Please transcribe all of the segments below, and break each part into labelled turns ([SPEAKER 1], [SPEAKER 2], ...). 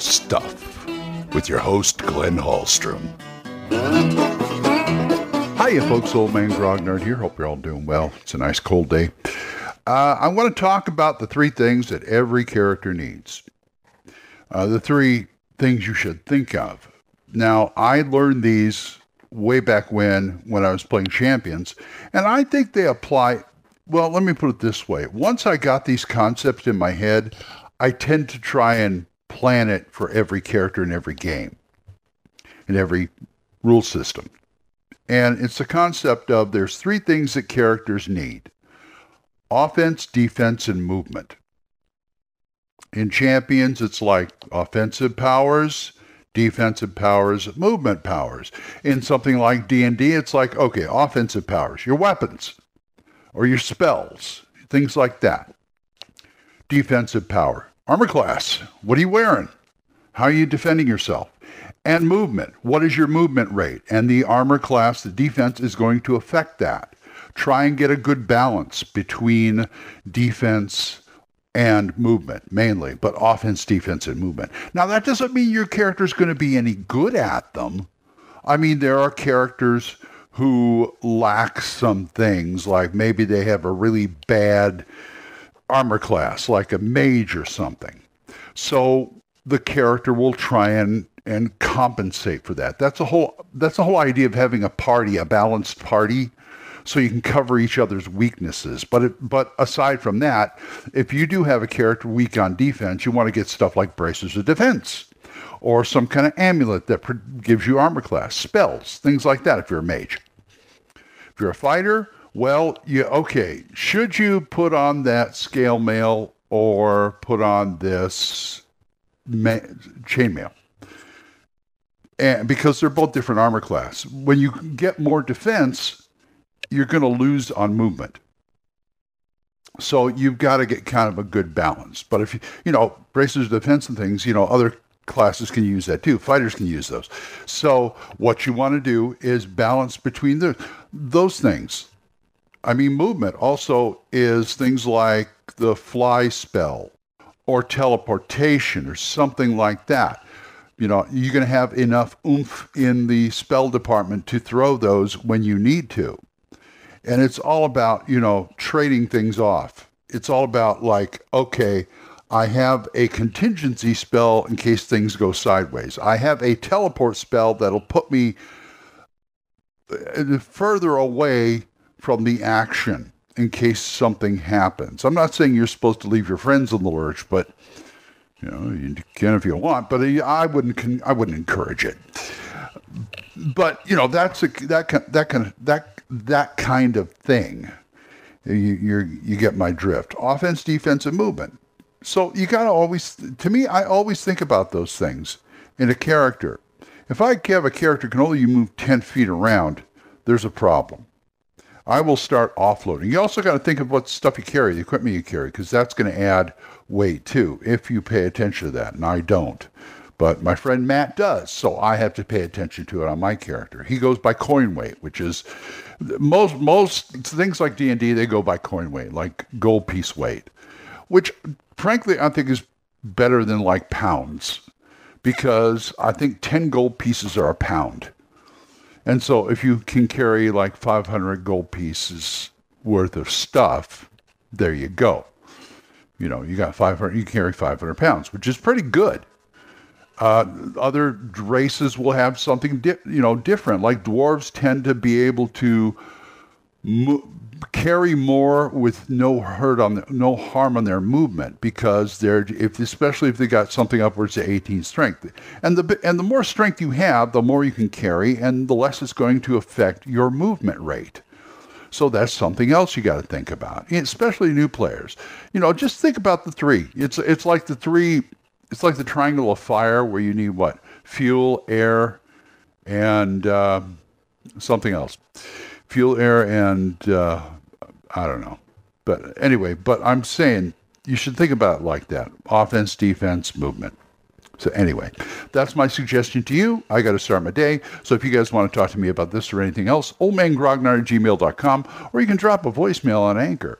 [SPEAKER 1] stuff with your host, Glenn Hallstrom.
[SPEAKER 2] Hiya, folks. Old Man Grognard here. Hope you're all doing well. It's a nice cold day. Uh, I want to talk about the three things that every character needs. Uh, the three things you should think of. Now, I learned these way back when when I was playing Champions, and I think they apply. Well, let me put it this way: once I got these concepts in my head, I tend to try and plan it for every character in every game, in every rule system. And it's the concept of there's three things that characters need offense, defense, and movement. In champions, it's like offensive powers, defensive powers, movement powers. In something like D&D, it's like, okay, offensive powers, your weapons or your spells, things like that. Defensive power, armor class, what are you wearing? How are you defending yourself? And movement, what is your movement rate? And the armor class, the defense is going to affect that. Try and get a good balance between defense and movement mainly, but offense, defense, and movement. Now, that doesn't mean your character is going to be any good at them. I mean, there are characters who lack some things, like maybe they have a really bad armor class, like a mage or something. So the character will try and and compensate for that. That's a whole that's the whole idea of having a party, a balanced party so you can cover each other's weaknesses. But it, but aside from that, if you do have a character weak on defense, you want to get stuff like bracers of defense or some kind of amulet that gives you armor class, spells, things like that if you're a mage. If you're a fighter, well, you okay, should you put on that scale mail or put on this ma- chainmail? And because they're both different armor class. When you get more defense, you're going to lose on movement. So you've got to get kind of a good balance. But if you, you know, bracers of defense and things, you know, other classes can use that too. Fighters can use those. So what you want to do is balance between the, those things. I mean, movement also is things like the fly spell or teleportation or something like that. You know, you're going to have enough oomph in the spell department to throw those when you need to. And it's all about, you know, trading things off. It's all about like, okay, I have a contingency spell in case things go sideways. I have a teleport spell that'll put me uh, further away from the action in case something happens. I'm not saying you're supposed to leave your friends in the lurch, but you know you can if you want. But I wouldn't. I wouldn't encourage it. But you know that's a, that that kind of that that kind of thing. You, you you get my drift. Offense, defense, and movement. So you got to always, to me, I always think about those things in a character. If I have a character can only move 10 feet around, there's a problem. I will start offloading. You also got to think of what stuff you carry, the equipment you carry, because that's going to add weight too, if you pay attention to that. And I don't. But my friend Matt does, so I have to pay attention to it on my character. He goes by coin weight, which is most most things like D and D they go by coin weight, like gold piece weight, which frankly I think is better than like pounds because I think 10 gold pieces are a pound. And so if you can carry like 500 gold pieces worth of stuff, there you go. You know, you got 500, you carry 500 pounds, which is pretty good. Uh, other races will have something, di- you know, different. Like dwarves tend to be able to mo- carry more with no hurt on the, no harm on their movement because they're if especially if they got something upwards to 18 strength. And the and the more strength you have the more you can carry and the less it's going to affect your movement rate. So that's something else you got to think about especially new players. You know just think about the three. It's it's like the three it's like the triangle of fire where you need what? Fuel air and uh, something else fuel, air, and uh, I don't know. But anyway, but I'm saying you should think about it like that offense, defense, movement. So anyway, that's my suggestion to you. I got to start my day. So if you guys want to talk to me about this or anything else, oldmangrognard at gmail.com, or you can drop a voicemail on Anchor.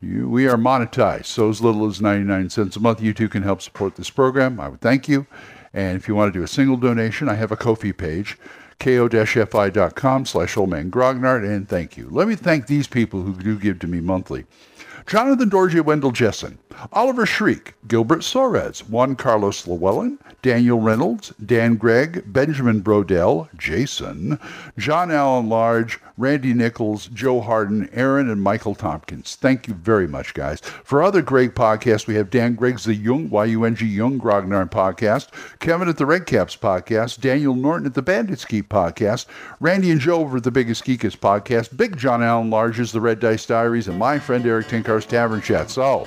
[SPEAKER 2] You, we are monetized, so as little as 99 cents a month. You too can help support this program. I would thank you. And if you want to do a single donation, I have a Ko-fi page ko-fi.com slash oldmangrognard, and thank you. Let me thank these people who do give to me monthly. Jonathan Dorgia Wendell Jessen, Oliver Shriek, Gilbert Soares, Juan Carlos Llewellyn, Daniel Reynolds, Dan Gregg, Benjamin Brodell, Jason, John Allen Large, Randy Nichols, Joe Harden, Aaron, and Michael Tompkins. Thank you very much, guys. For other great podcasts, we have Dan Gregg's The Yung, Y-U-N-G Yung Grognard podcast, Kevin at the Red Caps podcast, Daniel Norton at the Bandits Geek podcast, Randy and Joe over at the Biggest Geekus podcast, Big John Allen Large's the Red Dice Diaries, and my friend Eric Tenkar's Tavern Chat. So,